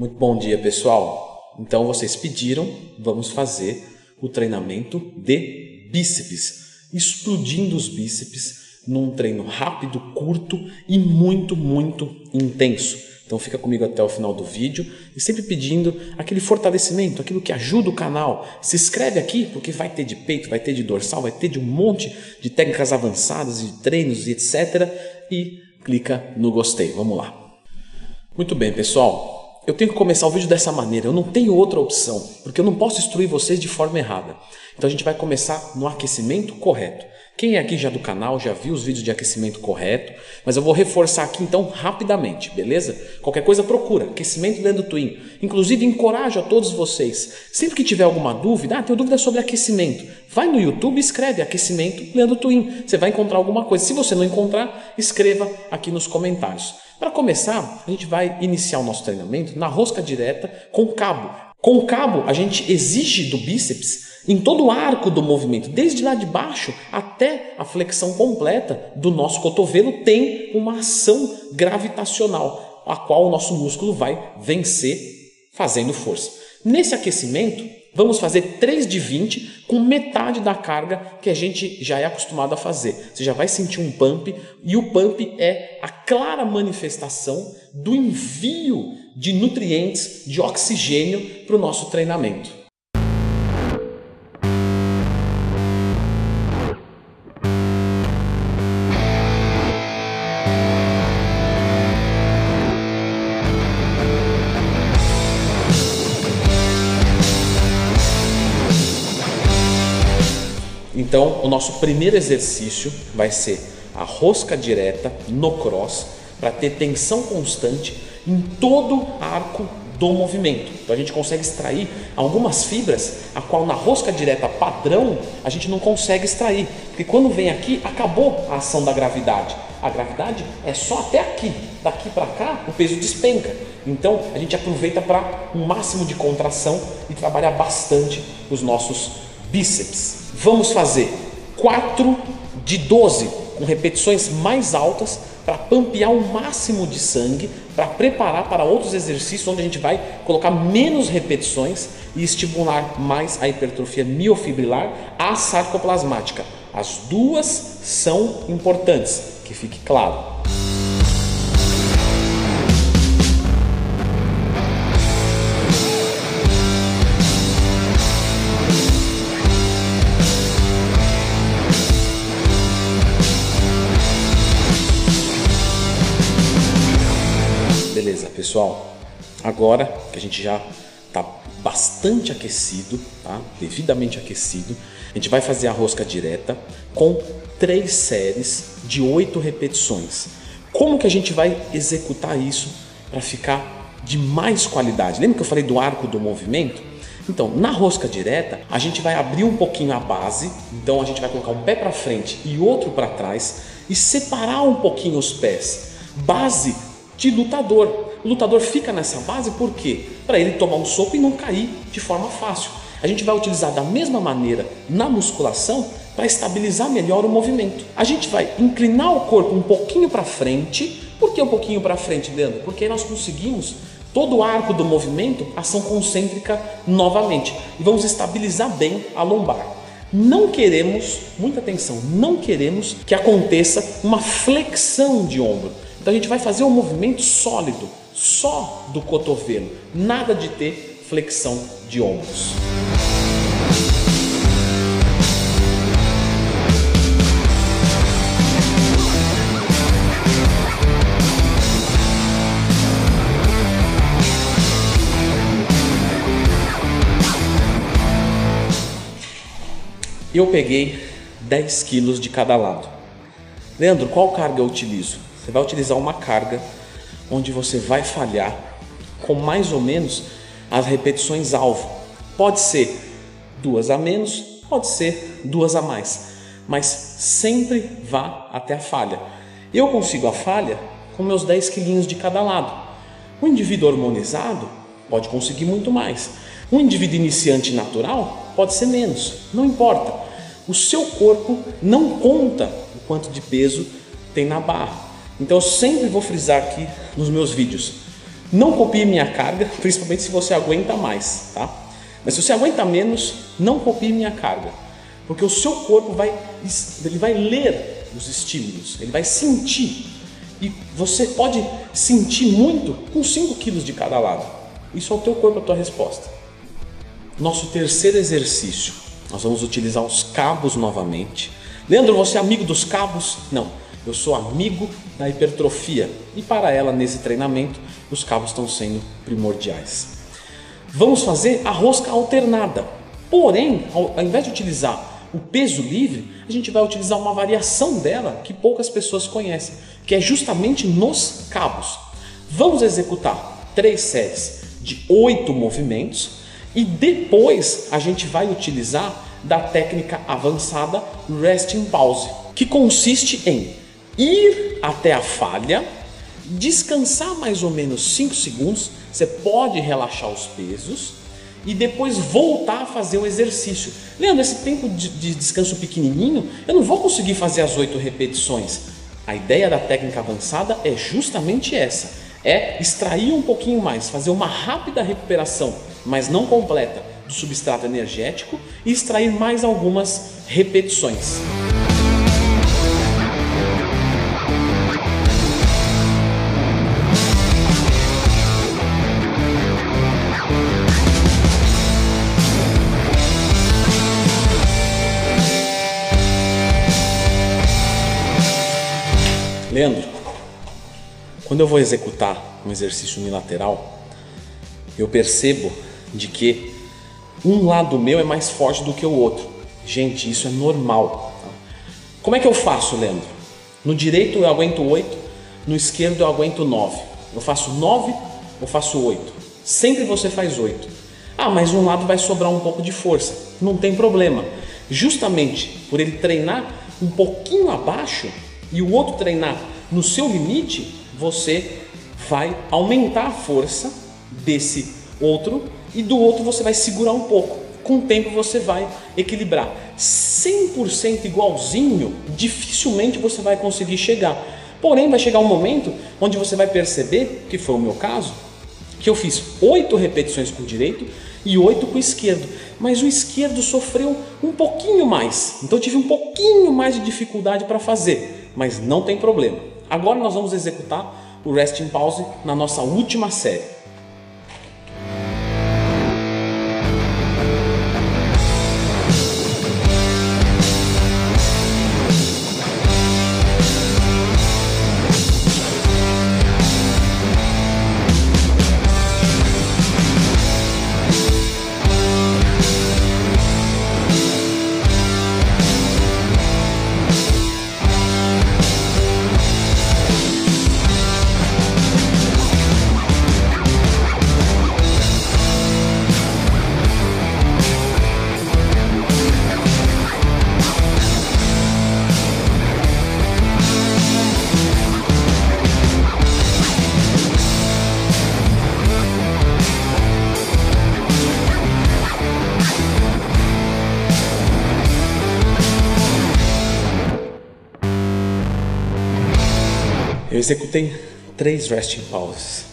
Muito bom dia, pessoal. Então vocês pediram, vamos fazer o treinamento de bíceps, explodindo os bíceps num treino rápido, curto e muito, muito intenso. Então fica comigo até o final do vídeo e sempre pedindo aquele fortalecimento, aquilo que ajuda o canal. Se inscreve aqui porque vai ter de peito, vai ter de dorsal, vai ter de um monte de técnicas avançadas, de treinos e etc. E clica no gostei. Vamos lá. Muito bem, pessoal. Eu tenho que começar o vídeo dessa maneira. Eu não tenho outra opção, porque eu não posso instruir vocês de forma errada. Então a gente vai começar no aquecimento correto. Quem é aqui já do canal já viu os vídeos de aquecimento correto, mas eu vou reforçar aqui então rapidamente, beleza? Qualquer coisa procura, aquecimento Leandro Twin. Inclusive encorajo a todos vocês, sempre que tiver alguma dúvida, ah, tenho dúvida sobre aquecimento, vai no YouTube e escreve aquecimento Leandro Twin. Você vai encontrar alguma coisa. Se você não encontrar, escreva aqui nos comentários. Para começar, a gente vai iniciar o nosso treinamento na rosca direta com cabo. Com o cabo, a gente exige do bíceps em todo o arco do movimento, desde lá de baixo até a flexão completa do nosso cotovelo, tem uma ação gravitacional, a qual o nosso músculo vai vencer fazendo força. Nesse aquecimento, vamos fazer 3 de 20 com metade da carga que a gente já é acostumado a fazer. Você já vai sentir um pump, e o pump é a clara manifestação do envio de nutrientes, de oxigênio para o nosso treinamento. Então, o nosso primeiro exercício vai ser a rosca direta no cross para ter tensão constante em todo o arco do movimento. Então a gente consegue extrair algumas fibras a qual na rosca direta padrão a gente não consegue extrair, porque quando vem aqui acabou a ação da gravidade. A gravidade é só até aqui, daqui para cá o peso despenca. Então a gente aproveita para um máximo de contração e trabalhar bastante os nossos bíceps. Vamos fazer 4 de 12 com repetições mais altas para pampear o máximo de sangue, para preparar para outros exercícios onde a gente vai colocar menos repetições e estimular mais a hipertrofia miofibrilar, a sarcoplasmática. As duas são importantes, que fique claro. Agora que a gente já está bastante aquecido, tá? devidamente aquecido, a gente vai fazer a rosca direta com três séries de oito repetições. Como que a gente vai executar isso para ficar de mais qualidade? Lembra que eu falei do arco do movimento? Então, na rosca direta, a gente vai abrir um pouquinho a base, então a gente vai colocar um pé para frente e outro para trás e separar um pouquinho os pés. Base de lutador. O lutador fica nessa base por quê? Para ele tomar um soco e não cair de forma fácil. A gente vai utilizar da mesma maneira na musculação para estabilizar melhor o movimento. A gente vai inclinar o corpo um pouquinho para frente. Por que um pouquinho para frente, Leandro? Porque nós conseguimos todo o arco do movimento, ação concêntrica novamente. E vamos estabilizar bem a lombar. Não queremos, muita atenção, não queremos que aconteça uma flexão de ombro. Então a gente vai fazer um movimento sólido, só do cotovelo, nada de ter flexão de ombros. Eu peguei 10 quilos de cada lado. Leandro, qual carga eu utilizo? Você vai utilizar uma carga onde você vai falhar com mais ou menos as repetições alvo. Pode ser duas a menos, pode ser duas a mais, mas sempre vá até a falha. Eu consigo a falha com meus 10 quilinhos de cada lado. O indivíduo hormonizado pode conseguir muito mais. Um indivíduo iniciante natural pode ser menos, não importa. O seu corpo não conta o quanto de peso tem na barra. Então eu sempre vou frisar aqui nos meus vídeos. Não copie minha carga, principalmente se você aguenta mais, tá? Mas se você aguenta menos, não copie minha carga, porque o seu corpo vai, ele vai ler os estímulos, ele vai sentir. E você pode sentir muito com 5 quilos de cada lado. Isso é o teu corpo, a tua resposta. Nosso terceiro exercício, nós vamos utilizar os cabos novamente. Leandro, você é amigo dos cabos? Não, eu sou amigo da hipertrofia. E para ela, nesse treinamento, os cabos estão sendo primordiais. Vamos fazer a rosca alternada. Porém, ao, ao invés de utilizar o peso livre, a gente vai utilizar uma variação dela que poucas pessoas conhecem, que é justamente nos cabos. Vamos executar três séries de oito movimentos e depois a gente vai utilizar da técnica avançada Resting Pause, que consiste em ir até a falha, descansar mais ou menos 5 segundos, você pode relaxar os pesos e depois voltar a fazer o exercício. Leandro, esse tempo de, de descanso pequenininho, eu não vou conseguir fazer as oito repetições. A ideia da técnica avançada é justamente essa: é extrair um pouquinho mais, fazer uma rápida recuperação, mas não completa, do substrato energético e extrair mais algumas repetições. Leandro, quando eu vou executar um exercício unilateral, eu percebo de que um lado meu é mais forte do que o outro. Gente, isso é normal. Como é que eu faço, Leandro? No direito eu aguento 8, no esquerdo eu aguento 9. Eu faço 9, eu faço 8. Sempre você faz 8. Ah, mas um lado vai sobrar um pouco de força. Não tem problema. Justamente por ele treinar um pouquinho abaixo, e o outro treinar no seu limite, você vai aumentar a força desse outro e do outro você vai segurar um pouco. Com o tempo você vai equilibrar. 100% igualzinho, dificilmente você vai conseguir chegar. Porém, vai chegar um momento onde você vai perceber, que foi o meu caso, que eu fiz oito repetições com o direito e oito com o esquerdo. Mas o esquerdo sofreu um pouquinho mais. Então tive um pouquinho mais de dificuldade para fazer mas não tem problema. Agora nós vamos executar o Resting Pause na nossa última série. Eu executei três resting pauses.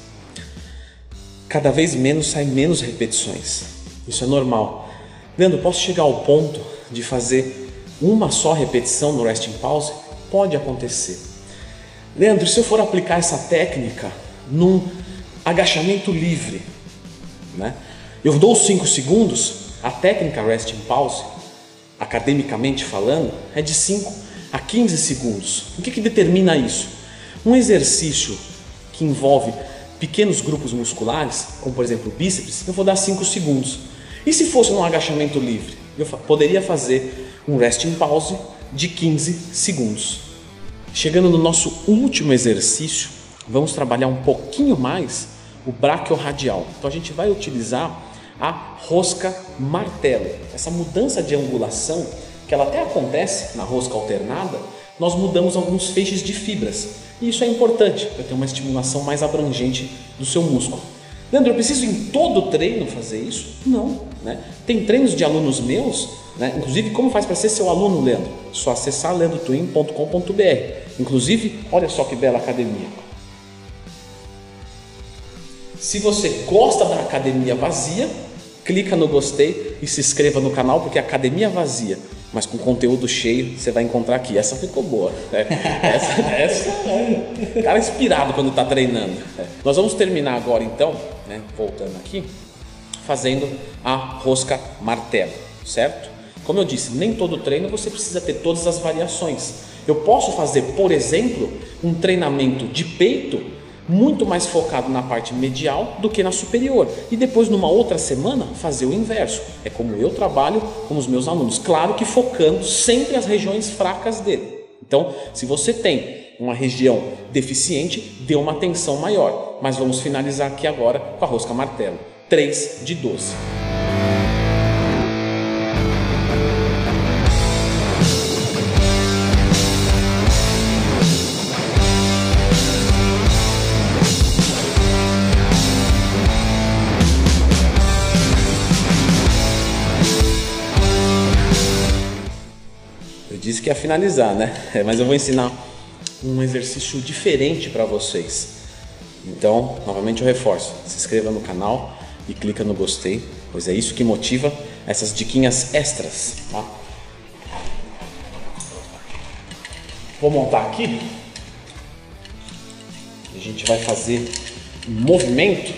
Cada vez menos sai menos repetições. Isso é normal. Leandro, posso chegar ao ponto de fazer uma só repetição no resting pause? Pode acontecer. Leandro, se eu for aplicar essa técnica num agachamento livre, né? Eu dou 5 segundos, a técnica resting pause, academicamente falando, é de 5 a 15 segundos. O que, que determina isso? Um exercício que envolve pequenos grupos musculares, como por exemplo o bíceps, eu vou dar 5 segundos. E se fosse um agachamento livre, eu poderia fazer um resting pause de 15 segundos. Chegando no nosso último exercício, vamos trabalhar um pouquinho mais o braquiorradial. Então a gente vai utilizar a rosca martelo. Essa mudança de angulação, que ela até acontece na rosca alternada, nós mudamos alguns feixes de fibras. E isso é importante para ter uma estimulação mais abrangente do seu músculo. Leandro, eu preciso em todo treino fazer isso? Não. Né? Tem treinos de alunos meus, né? inclusive como faz para ser seu aluno, Leandro? Só acessar leandrotwin.com.br. Inclusive, olha só que bela academia. Se você gosta da academia vazia, clica no gostei e se inscreva no canal, porque a academia vazia, mas com conteúdo cheio, você vai encontrar aqui. Essa ficou boa. Né? Essa, essa é. Cara inspirado quando está treinando. É. Nós vamos terminar agora então, né? voltando aqui, fazendo a rosca martelo, certo? Como eu disse, nem todo treino você precisa ter todas as variações. Eu posso fazer, por exemplo, um treinamento de peito muito mais focado na parte medial do que na superior. E depois, numa outra semana, fazer o inverso. É como eu trabalho com os meus alunos. Claro que focando sempre as regiões fracas dele. Então, se você tem uma região deficiente, dê uma atenção maior. Mas vamos finalizar aqui agora com a rosca martelo. 3 de 12. Que finalizar, né? Mas eu vou ensinar um exercício diferente para vocês. Então, novamente eu reforço: se inscreva no canal e clica no gostei, pois é isso que motiva essas diquinhas extras, tá? Vou montar aqui. A gente vai fazer um movimento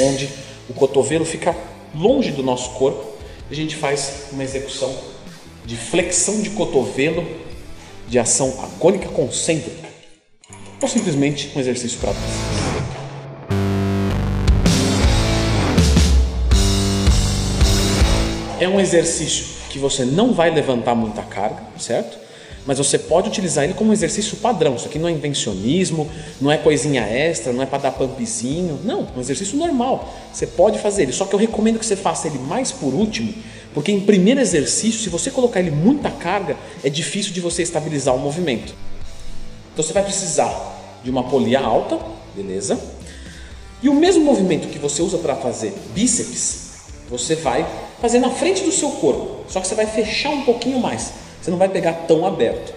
onde o cotovelo fica longe do nosso corpo. E a gente faz uma execução de flexão de cotovelo de ação agônica concêntrica ou simplesmente um exercício para vocês. É um exercício que você não vai levantar muita carga, certo? Mas você pode utilizar ele como um exercício padrão. Isso aqui não é invencionismo, não é coisinha extra, não é para dar pumpzinho. Não, é um exercício normal. Você pode fazer ele. Só que eu recomendo que você faça ele mais por último, porque em primeiro exercício, se você colocar ele muita carga, é difícil de você estabilizar o movimento. Então você vai precisar de uma polia alta, beleza? E o mesmo movimento que você usa para fazer bíceps, você vai fazer na frente do seu corpo, só que você vai fechar um pouquinho mais. Você não vai pegar tão aberto.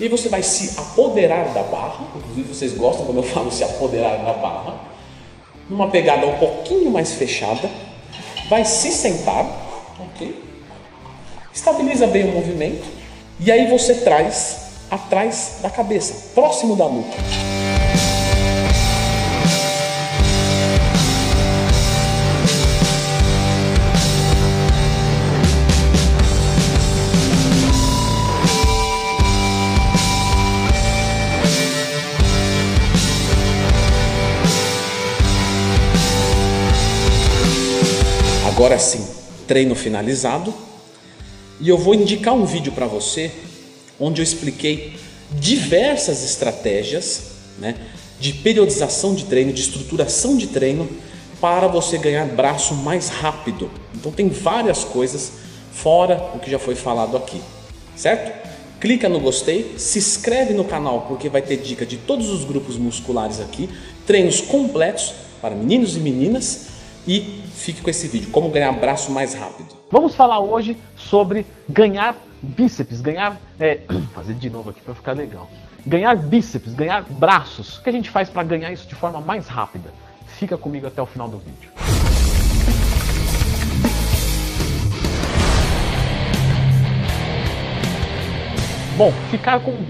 E você vai se apoderar da barra, inclusive vocês gostam quando eu falo se apoderar da barra, numa pegada um pouquinho mais fechada, vai se sentar? Estabiliza bem o movimento e aí você traz atrás da cabeça, próximo da nuca. Agora sim, treino finalizado. E eu vou indicar um vídeo para você onde eu expliquei diversas estratégias né, de periodização de treino, de estruturação de treino para você ganhar braço mais rápido. Então tem várias coisas fora o que já foi falado aqui, certo? Clica no gostei, se inscreve no canal porque vai ter dica de todos os grupos musculares aqui, treinos completos para meninos e meninas e fique com esse vídeo, como ganhar braço mais rápido. Vamos falar hoje sobre ganhar bíceps, ganhar. É, fazer de novo aqui para ficar legal. Ganhar bíceps, ganhar braços. O que a gente faz para ganhar isso de forma mais rápida? Fica comigo até o final do vídeo. Bom, ficar com